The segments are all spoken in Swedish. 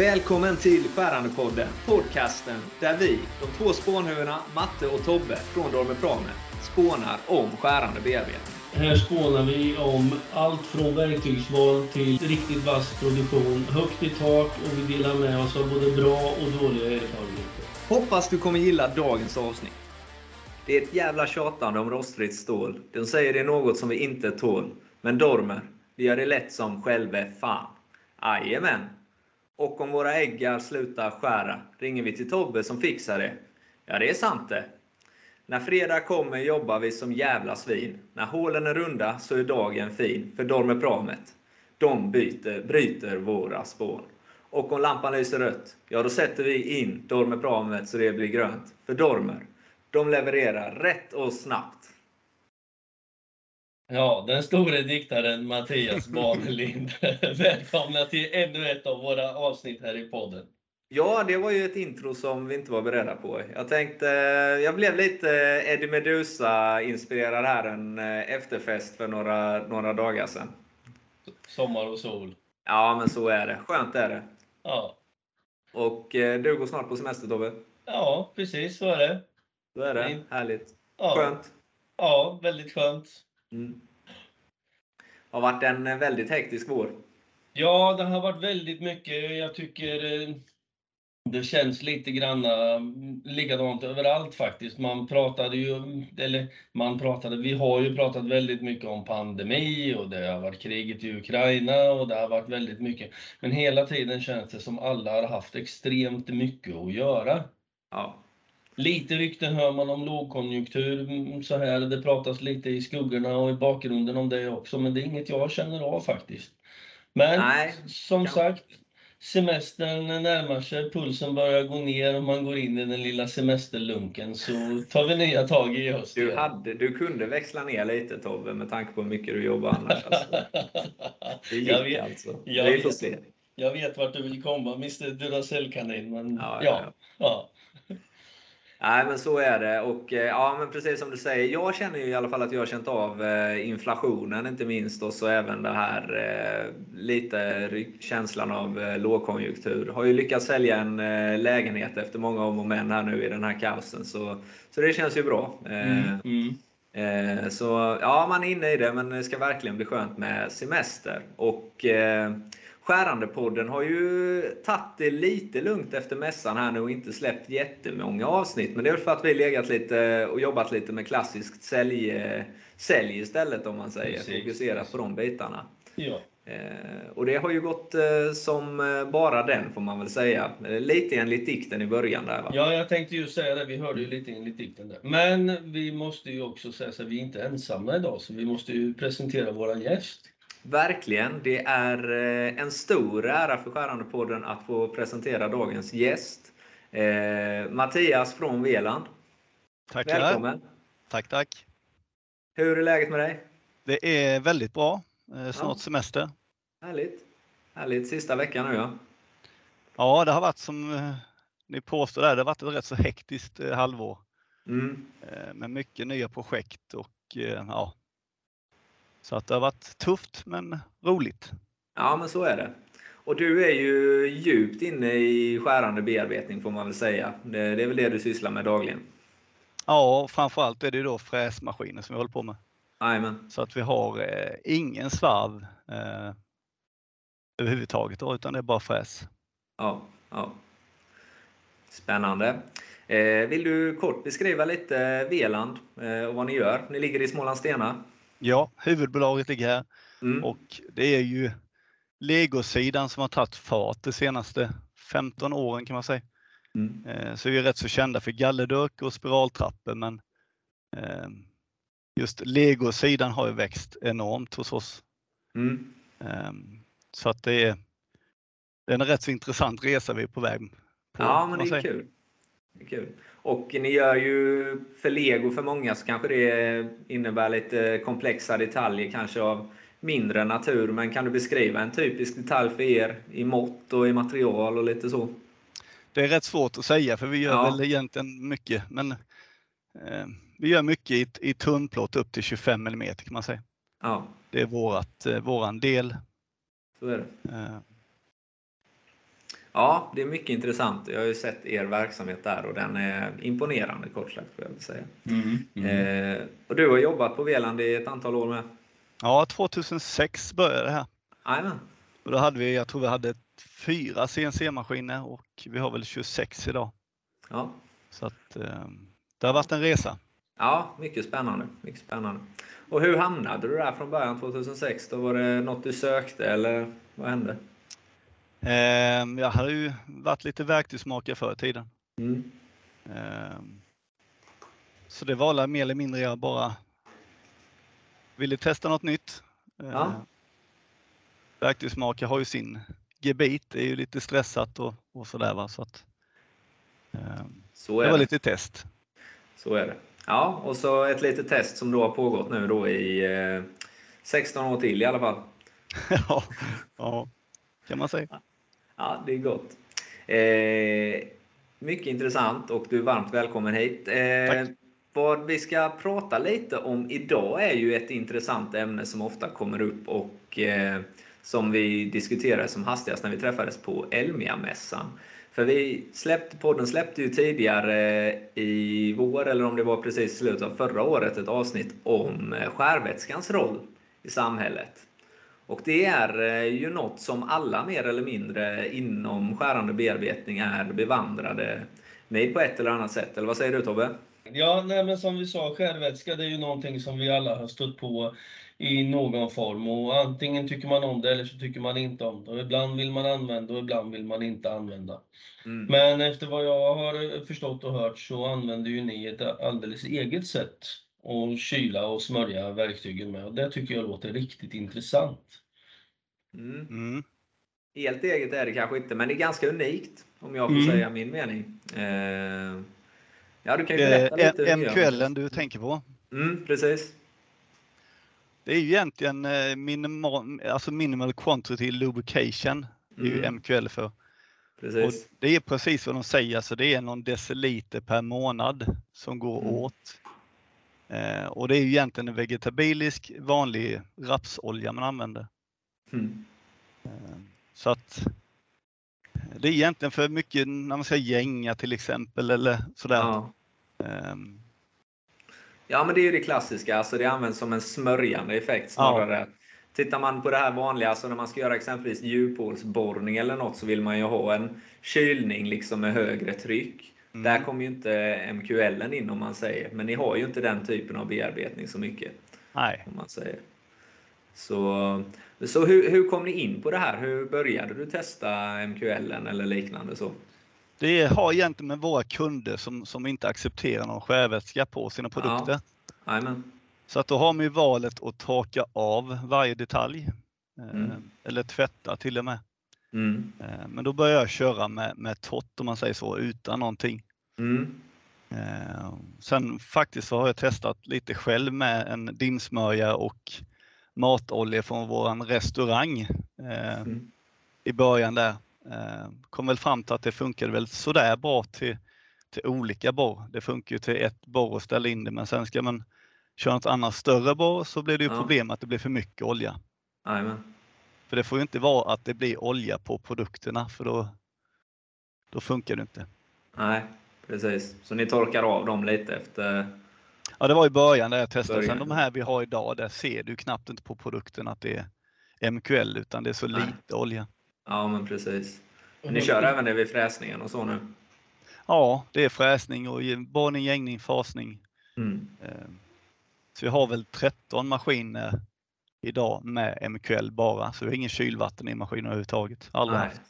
Välkommen till Skärandepodden, podcasten där vi, de två spånhuvudena Matte och Tobbe från Dorme Prame, spånar om skärande bearbetning. Här spånar vi om allt från verktygsval till riktigt vass produktion, högt i tak och vi delar med oss av både bra och dåliga erfarenheter. Hoppas du kommer gilla dagens avsnitt. Det är ett jävla tjatande om rostfritt stål. De säger det är något som vi inte tål. Men Dormer, vi gör det lätt som själve fan. Jajamän! Och om våra äggar slutar skära ringer vi till Tobbe som fixar det. Ja, det är sant det. När fredag kommer jobbar vi som jävla svin. När hålen är runda så är dagen fin. För Dormer Pramet, de byter, bryter våra spår. Och om lampan lyser rött, ja då sätter vi in Dormer Pramet så det blir grönt. För Dormer, de levererar rätt och snabbt. Ja, den store diktaren Mattias Barnelind. Välkomna till ännu ett av våra avsnitt här i podden. Ja, det var ju ett intro som vi inte var beredda på. Jag tänkte, jag blev lite Eddie Meduza-inspirerad här en eh, efterfest för några, några dagar sedan. Sommar och sol. Ja, men så är det. Skönt är det. Ja, Och eh, du går snart på semester Tobbe. ja precis så är det. Så är det. Härligt. Ja, Skönt. ja väldigt skönt. Mm. Har varit en eh, väldigt hektisk vår. Ja, det har varit väldigt mycket. Jag tycker eh, det känns lite grann eh, likadant överallt faktiskt. Man pratade ju, eller man pratade, vi har ju pratat väldigt mycket om pandemi och det har varit kriget i Ukraina och det har varit väldigt mycket. Men hela tiden känns det som alla har haft extremt mycket att göra. Ja. Lite rykten hör man om lågkonjunktur mm, så här. Det pratas lite i skuggorna och i bakgrunden om det också, men det är inget jag känner av faktiskt. Men Nej, som sagt, semestern närmar sig, pulsen börjar gå ner och man går in i den lilla semesterlunken så tar vi nya tag i höst. Du, hade, du kunde växla ner lite Tobbe med tanke på hur mycket du jobbar annars. Alltså. Det gick jag, vet, alltså. jag vi vet. får se. jag vet vart du vill komma, Mr Duracell-kanin, men Ja, ja. ja, ja. Nej, men så är det. Och eh, ja, men precis som du säger. Jag känner ju i alla fall att jag har känt av eh, inflationen inte minst och så även det här eh, lite känslan av lågkonjunktur. Har ju lyckats sälja en lägenhet efter många om och men här nu i den här kaosen. Så, så det känns ju bra. Mm, mm. Så ja, man är inne i det, men det ska verkligen bli skönt med semester. Och Skärandepodden har ju tagit det lite lugnt efter mässan här nu och inte släppt jättemånga avsnitt. Men det är väl för att vi legat lite och jobbat lite med klassiskt sälj, sälj istället om man säger. Precis. Fokuserat på de bitarna. ja. Eh, Och det har ju gått eh, som eh, bara den får man väl säga. Lite enligt dikten i början där va? Ja, jag tänkte ju säga det. Vi hörde ju lite enligt dikten där. Men vi måste ju också säga så att vi är inte ensamma idag, så vi måste ju presentera våra gäst. Verkligen. Det är eh, en stor ära för Skärandepodden att få presentera dagens gäst. Eh, Mattias från Veland. Tackar. Välkommen! Tack, tack. Hur är läget med dig? Det är väldigt bra. Eh, Snart Ja. semester. Härligt! Härligt! Sista veckan nu ja. Ja, det har varit som eh, ni påstår där, det har varit ett rätt så hektiskt halvår Mm. med mycket nya projekt och ja. Så att det har varit tufft men roligt. Ja, men så är det. Och du är ju djupt inne i skärande bearbetning får man väl säga. Det, det är väl det du sysslar med dagligen? Ja, framförallt är det ju då fräsmaskiner som vi håller på med. Jajamän. Så att vi har eh, ingen svarv eh, överhuvudtaget då, utan det är bara fräs. Ja, ja. Spännande. Eh, vill du kort beskriva lite Veland eh, och vad ni gör? Ni ligger i Smålandstena. Ja, huvudbolaget ligger här. Mm. Och det är ju legosidan som har tagit fart de senaste 15 åren kan man säga. Mm. Eh, Så vi är rätt så kända för gallerdök och spiraltrappor men eh, just legosidan har ju växt enormt hos oss. Mm. Eh, Så att det är, det är en rätt så intressant resa vi är på väg på. Ja, men det är kul. Kul. Och ni gör ju för lego för många så kanske det innebär lite komplexa detaljer kanske av mindre natur. Men kan du beskriva en typisk detalj för er i mått och i material och lite så? Det är rätt svårt att säga för vi gör Ja. väl egentligen mycket men eh, vi gör mycket i, i tunnplåt upp till 25 mm kan man säga. Ja, Det är vårat, eh, våran del. så är det. Eh, Ja, det är mycket intressant. Jag har ju sett er verksamhet där och den är imponerande kort sagt, får jag väl säga. Mm. Mm. Eh, och du har jobbat på Veland i ett antal år med? Ja, 2006 började det här. Jajamän. Och då hade vi, jag tror vi hade fyra CNC-maskiner och vi har väl 26 idag. Ja. Så att eh, det har varit en resa. ja, mycket spännande. Mycket spännande. Och hur hamnade du där från början 2006? Då var det något du sökte eller vad hände? Eh, jag hade ju varit lite verktygsmakare förr i tiden. Mm. Eh, så det var mer eller mindre jag bara ville testa något nytt. Eh, Ja. Verktygsmakare har ju sin gebit, det är ju lite stressat och, och sådär va. Så att, eh, Så det är var det. lite test. Så är det. Ja, och så ett litet test som då har pågått nu då i eh, 16 år till i alla fall. ja, ja, kan man säga. Ja, det är gott. Eh, mycket intressant och du är varmt välkommen hit. Eh, vad vi ska prata lite om idag är ju ett intressant ämne som ofta kommer upp och eh, som vi diskuterade som hastigast när vi träffades på Elmia-mässan. För vi släppte, podden släppte ju tidigare i vår, eller om det var precis i slutet av förra året, ett avsnitt om eh, skärvätskans roll i samhället. Och det är eh, ju något som alla mer eller mindre inom skärande bearbetning är bevandrade med på ett eller annat sätt. Eller vad säger du Tobbe? Ja, nej, men som vi sa, skärvätska det är ju någonting som vi alla har stött på i någon form och antingen tycker man om det eller så tycker man inte om det. Och ibland vill man använda och ibland vill man inte använda. Mm. Men efter vad jag har förstått och hört så använder ju ni ett alldeles eget sätt att kyla och smörja verktygen med och det tycker jag låter riktigt intressant. Mm. Mm. Helt eget är det kanske inte, men det är ganska unikt om jag får Mm. säga min mening. Eh, ja, du kan ju Eh, berätta lite. ni gör. MQLen du tänker på? Mm, precis. Det är ju egentligen eh, minimal, alltså minimal quantity lubrication. Det är ju Mm, MQL för. Och precis. det är precis vad de säger, så det är någon deciliter per månad som går Mm. åt. Eh, och det är ju egentligen en vegetabilisk vanlig rapsolja man använder. Mm. Eh, så att det är egentligen för mycket när man ska gänga till exempel eller sådär. Ja. Ehm, Ja, men det är ju det klassiska. Alltså det används som en smörjande effekt snarare. Tittar man på det här vanliga, alltså när man ska göra exempelvis djuphålsborrning eller något så vill man ju ha en kylning liksom med högre tryck. Mm. Där kommer ju inte MQLen in om man säger. Men ni har ju inte den typen av bearbetning så mycket. nej. Om man säger. Så, så hur, hur kom ni in på det här? Hur började du testa MQLen eller liknande? så? Det har egentligen med våra kunder som, som inte accepterar någon skärvätska på sina produkter. Jajamän. Så att då har man ju valet att torka av varje detalj. eh, Mm. Eller tvätta till och med. Mm. Eh, Men då börjar jag köra med, med tott om man säger så, utan någonting. Mm. Eh, Sen faktiskt så har jag testat lite själv med en dimsmörja och matolja från våran restaurang eh, Mm. i början där. Kom väl fram till att det funkade väl sådär bra till, till olika borr. Det funkar ju till ett borr och ställa in det men sen ska man köra något annat större borr så blir det ju Ja. problem att det blir för mycket olja. Jajamän. För det får ju inte vara att det blir olja på produkterna för då, då funkar det inte. Nej, precis. Så ni torkar av dem lite efter... Ja, det var i början där jag testade. Sen Början. de här vi har idag, där ser du knappt inte på produkten att det är MQL utan det är så Nej. lite olja. Ja, men precis. Men ni kör även det vid fräsningen och så nu? Ja, det är fräsning och borrning, gängning, fasning. Mm. Eh, Så vi har väl 13 maskiner idag med MQL bara, så vi har ingen kylvatten i maskinen överhuvudtaget. Aldrig Nej, haft.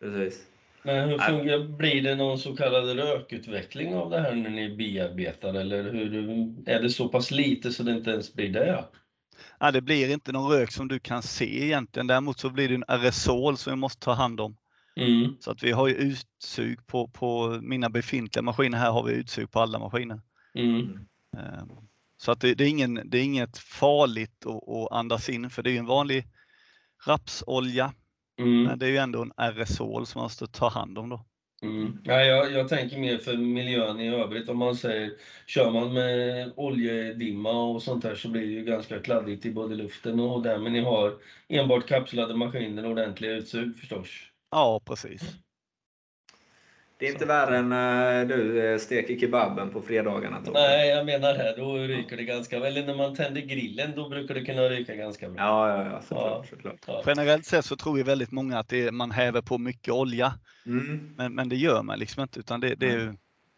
precis. Men hur fungerar, blir det någon så kallad rökutveckling av det här när ni bearbetar eller hur, är det så pass lite så det inte ens blir det? Nej, det blir inte någon rök som du kan se egentligen. Däremot så blir det en aerosol som vi måste ta hand om. Mm. Så att vi har ju utsug på, på mina befintliga maskiner. Här har vi utsug på alla maskiner. Mm. Eh, Så att det, det, är ingen, det är inget farligt att, att andas in för det är en vanlig rapsolja. Mm. Men det är ju ändå en aerosol som man måste ta hand om då. Mm. Ja, jag, jag tänker mer för miljön i övrigt. Om man säger, kör man med oljedimma och sånt där så blir det ju ganska kladdigt i både luften och där. Men ni har enbart kapslade maskiner och ordentliga utsug förstås. Ja, precis. Det är inte värre än när du eh, steker kebaben på fredagarna Tobbe. Nej, jag menar det. Då ryker det ganska väl. Eller när man tänder grillen, då brukar det kunna ryka ganska bra. Ja, ja, ja såklart. Ja. såklart. Ja. Generellt sett så tror ju väldigt många att det är, man häver på mycket olja. Mm, Men, men det gör man liksom inte utan det, det är ju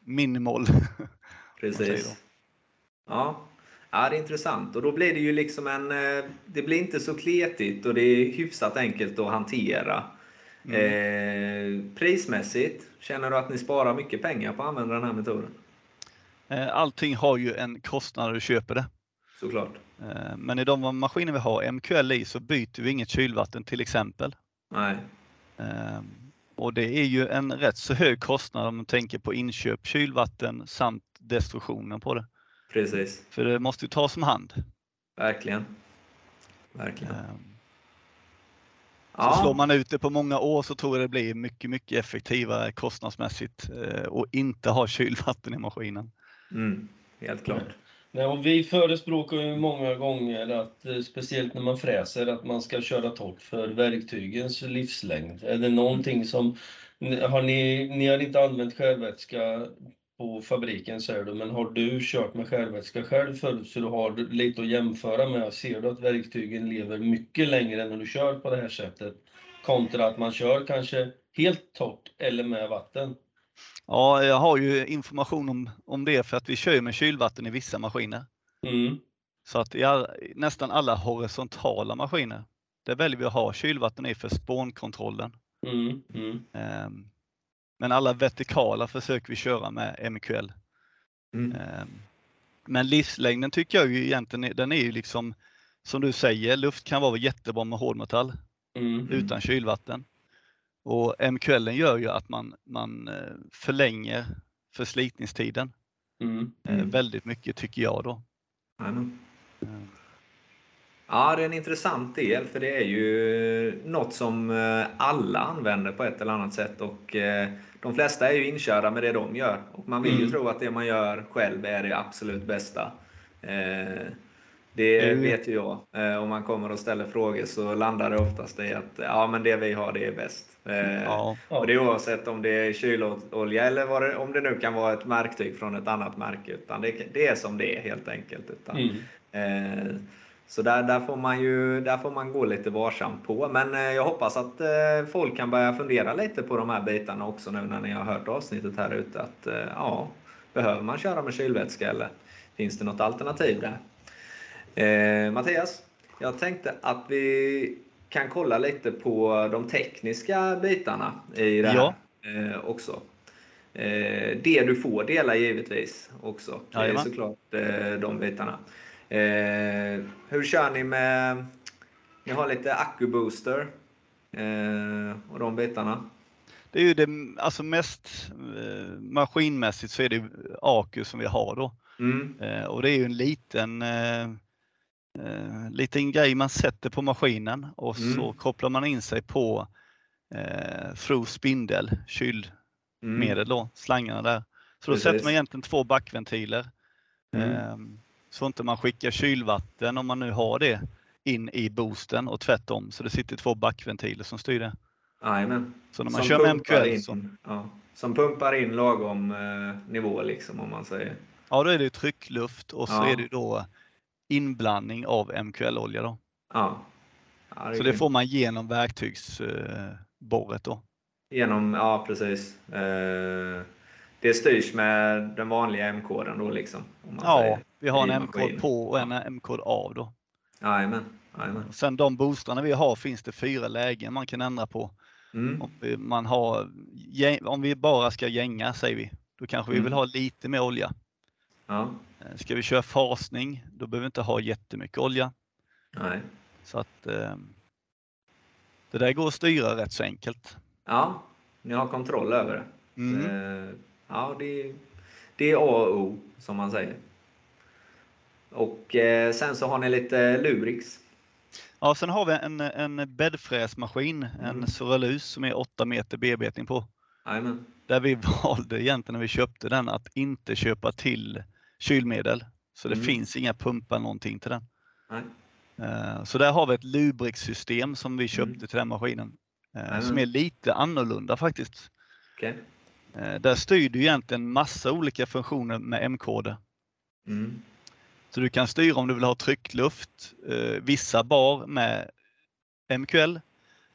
minimal. precis. Ja. ja, det är intressant. Och då blir det ju liksom en... eh, Det blir inte så kletigt och det är hyfsat enkelt att hantera. Eh, prismässigt, känner du att ni sparar mycket pengar på att använda den här metoden? Eh, Allting har ju en kostnad när du köper det. Såklart. Eh, Men i de maskiner vi har MQL i så byter vi inget kylvatten till exempel. Nej. Ehm, Och det är ju en rätt så hög kostnad om man tänker på inköp, kylvatten samt destruktionen på det. Precis. För det måste ju tas om hand. Verkligen. Verkligen. Ehm, Så slår Ja, man ut det på många år så tror jag det blir mycket, mycket effektivare kostnadsmässigt eh, och inte ha kylvatten i maskinen. mm, helt klart. Nej, och vi förespråkar ju många gånger att, eh, speciellt när man fräser, att man ska köra torrt för verktygens livslängd. Är det någonting som, har ni, ni har inte använt skärvätska på fabriken säger du, men har du kört med skärvätska själv förut så du har lite att jämföra med? Ser du att verktygen lever mycket längre när du kör på det här sättet? Kontra att man kör kanske helt torrt eller med vatten? Ja, jag har ju information om, om det för att vi kör ju med kylvatten i vissa maskiner. Mm. Så att i all, nästan alla horisontala maskiner, där väljer vi att ha kylvatten i för spånkontrollen. Mm. Mm. Ehm, Men alla vertikala försöker vi köra med MQL. Mm. Ehm, Men livslängden tycker jag ju egentligen, den är ju liksom som du säger, luft kan vara jättebra med hårdmetall Mm. utan kylvatten. Och MQL gör ju att man, man eh, förlänger förslitningstiden Mm. eh, Mm. väldigt mycket tycker jag då. Jajamän. Ja, det är en intressant del för det är ju något som eh, alla använder på ett eller annat sätt och eh, de flesta är ju inkörda med det de gör och man vill ju Mm. tro att det man gör själv är det absolut bästa. Eh, Det ju- vet ju jag. Om man kommer och ställer frågor så landar det oftast i att ja, men det vi har det är bäst. Ja. Och det är oavsett om det är kylolja eller det, om det nu kan vara ett märktyg från ett annat märke. Utan det, det är som det är helt enkelt. Utan, Mm. Eh, så där, där, får man ju, där får man gå lite varsamt på. Men eh, jag hoppas att eh, folk kan börja fundera lite på de här bitarna också nu när ni har hört avsnittet här ute. Att, eh, ja, behöver man köra med kylvätska eller finns det något alternativ där? Eh, Mattias, jag tänkte att vi kan kolla lite på de tekniska bitarna i det här Ja. eh, också. Eh, det du får dela givetvis också. Det är Jajamän. såklart de bitarna. Eh, hur kör ni med... Ni har lite akkubooster eh, och de bitarna. det är ju det alltså mest eh, maskinmässigt så är det Acu som vi har då. Mm. Eh, och det är ju en liten, eh, eh, liten grej man sätter på maskinen och Mm. så kopplar man in sig på eh, through spindel, kylmedel Mm. då, slangarna där. Så då Precis. sätter man egentligen två backventiler. Mm. Så inte man skickar kylvatten om man nu har det in i boosten och tvärtom. Så det sitter två backventiler som styr det. Jajamän. Så när man Som kör med MQL in, så, ja, som pumpar in lagom eh, nivå liksom om man säger. ja, då är det tryckluft och så Ja. är det då inblandning av MQL-olja då. Ja. ja Så det får man genom verktygsborret då. Genom, ja precis. Eh, det styrs med den vanliga M-koden då liksom. Ja, säger. vi har en M-kod på och en M-kod av då. Jajamän. Jajamän. Sen de boostrarna vi har finns det fyra lägen man kan ändra på. Mm. Om vi, man har, om vi bara ska gänga säger vi, då kanske vi Mm. vill ha lite mer olja. Ja. Eh, Ska vi köra fasning, då behöver vi inte ha jättemycket olja. Nej. Så att eh, det där går att styra rätt så enkelt. Ja, ni har kontroll över det. Mm. Eh, Ja, det, det är A och O som man säger. Och eh, sen så har ni lite Lubrix. Ja, sen har vi en, en bäddfräsmaskin, Mm. en Sorelus som är 8 meter bearbetning på. Jajamän. Där vi valde egentligen när vi köpte den att inte köpa till kylmedel. Så det Mm. finns inga pumpar någonting till den. Nej. Eh, Så där har vi ett Lubrix-system som vi köpte Mm. till den maskinen. eh, Jajamän. Som är lite annorlunda faktiskt. Okej. Eh, där styr du egentligen massa olika funktioner med M-koder. Mm. Så du kan styra om du vill ha tryckluft, eh, vissa bar med MQL.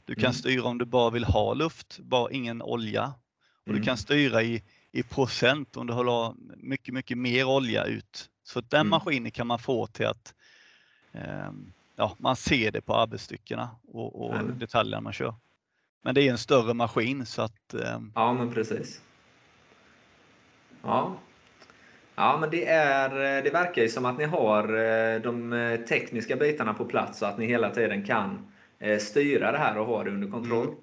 Du kan Mm. styra om du bara vill ha luft, bara ingen olja. Och Mm. du kan styra i, i procent om du vill ha mycket, mycket mer olja ut. Så den Mm. maskinen kan man få till att ehm, ja, man ser det på arbetsstyckena och, och detaljerna man kör. Men det är en större maskin så att ehm, Ja, men precis. Ja. Ja, men det, är, det verkar ju som att ni har eh, de eh, tekniska bitarna på plats så att ni hela tiden kan eh, styra det här och ha det under kontroll. Mm.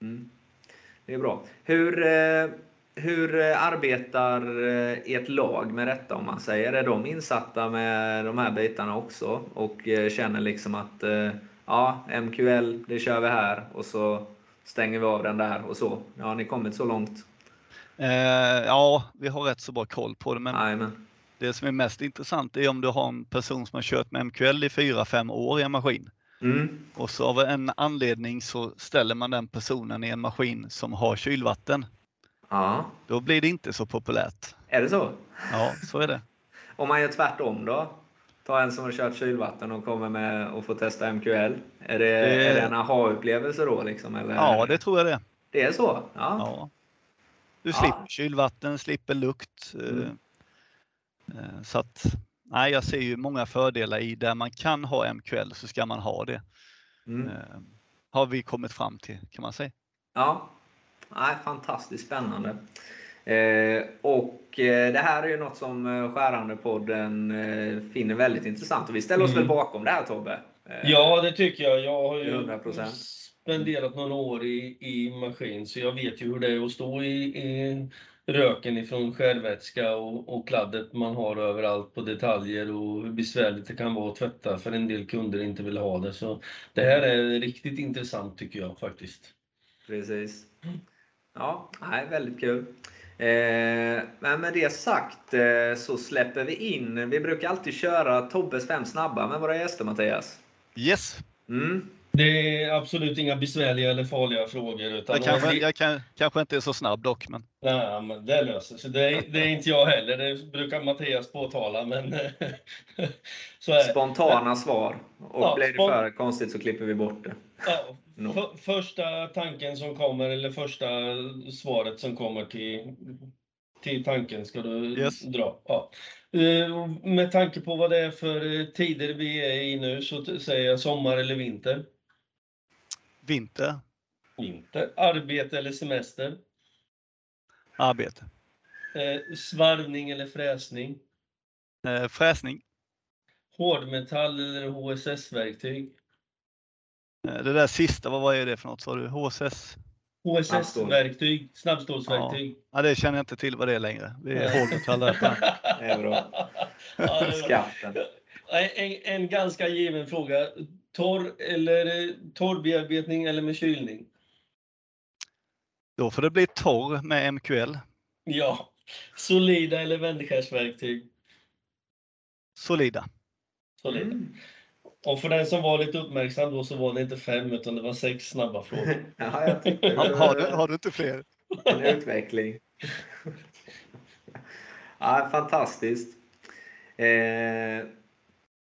Mm. Det är bra. Hur, eh, hur eh, arbetar eh, ert lag med detta om man säger? Är de insatta med de här bitarna också och eh, känner liksom att eh, ja, MQL, det kör vi här och så stänger vi av den där och så. Ja, har ni kommit så långt? Eh, ja, vi har rätt så bra koll på det. Men Jajamän. det som är mest intressant är om du har en person som har kört med MQL i 4-5 år i en maskin. Mm. Och så av en anledning så ställer man den personen i en maskin som har kylvatten. Ja, Då blir det inte så populärt. är det så? Ja, så är det. Om man gör tvärtom då? Ta en som har kört kylvatten och kommer med och får testa MQL. Är det, är det en aha-upplevelse då? Liksom, eller? Ja, det tror jag det. det är så? Ja. Ja. Du Ja. slipper kylvatten, slipper lukt. eh, Mm. eh, Så att, nej, jag ser ju många fördelar i där man kan ha MQL så ska man ha det. Mm. Eh, Har vi kommit fram till kan man säga. Ja, Nej, fantastiskt spännande. Eh, och eh, det här är ju något som eh, Skärandepodden eh, finner väldigt intressant. Och vi ställer oss Mm. väl bakom det här Tobbe? Eh, Ja, det tycker jag. Jag har ju 100%. Spenderat några år i, i maskin, så jag vet ju hur det är att stå i, i röken ifrån skärvätska och, och kladdet man har överallt på detaljer och hur besvärligt det kan vara att tvätta för en del kunder inte vill ha det. Så det här är riktigt intressant tycker jag faktiskt. Precis. Ja, nej, väldigt kul. Eh, men med det sagt eh, så släpper vi in. Vi brukar alltid köra Tobbes fem snabba med våra gäster Mattias. Yes, Mm. Det är absolut inga besvärliga eller farliga frågor. Utan jag kanske, jag kan, kanske inte är så snabb dock. Men Nej, men det löser sig. Det är, det är inte jag heller. Det brukar Mattias påtala, men så är. Spontana svar. Och Ja, blir det spon- för konstigt så klipper vi bort det. Ja, No. för, första tanken som kommer, eller första svaret som kommer till, till tanken ska du Yes. dra. Ja. Eh, Med tanke på vad det är för eh, tider vi är i nu så säger jag sommar eller vinter. Vinter, Vinter. Arbete eller semester. arbete, Eh, Svarvning eller fräsning. eh, fräsning. Hårdmetall eller HSS-verktyg. Eh, Det där sista, vad, är det för något sa du? HSS? HSS-verktyg, snabbstålsverktyg. Ja, det känner jag inte till vad det är längre. Det är hårdmetall där. på. Det är bra. Ja, det är bra. Skatten. En, en ganska given fråga. Torr eller eh, torrbearbetning eller med kylning? Då får det bli torr med MQL. Ja. Solida eller vändskärsverktyg? Solida. Solida. Mm. Och för den som var lite uppmärksam då så var det inte fem utan det var sex snabba frågor. Ja, jag tyckte var har, du, har du inte fler? en utveckling. Ja, fantastiskt. Eh,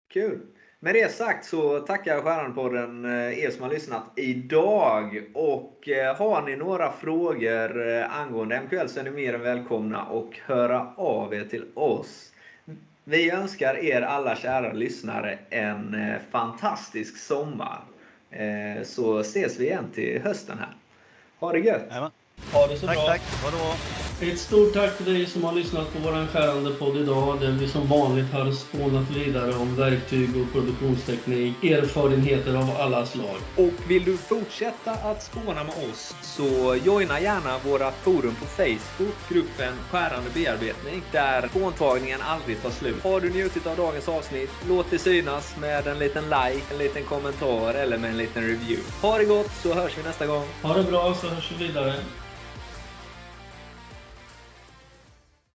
kul. Med det sagt så tackar jag Stjärnpodden eh, er som har lyssnat idag. Och eh, har ni några frågor eh, angående MQL så är ni mer än välkomna och höra av er till oss. Vi önskar er alla kära lyssnare en fantastisk sommar. Så ses vi igen till hösten här. Ha det gött! Jajamän. Ha det så Tack, bra. tack. Vadå? Ett stort tack till dig som har lyssnat på våran skärande podd idag där vi som vanligt har spånat vidare om verktyg och produktionsteknik, erfarenheter av alla slag. Och vill du fortsätta att spåna med oss så joina gärna våra forum på Facebook, gruppen Skärande bearbetning, där spåntagningen aldrig tar slut. Har du njutit av dagens avsnitt, låt det synas med en liten like, en liten kommentar eller med en liten review. Ha det gott så hörs vi nästa gång. Ha det bra så hörs vi vidare.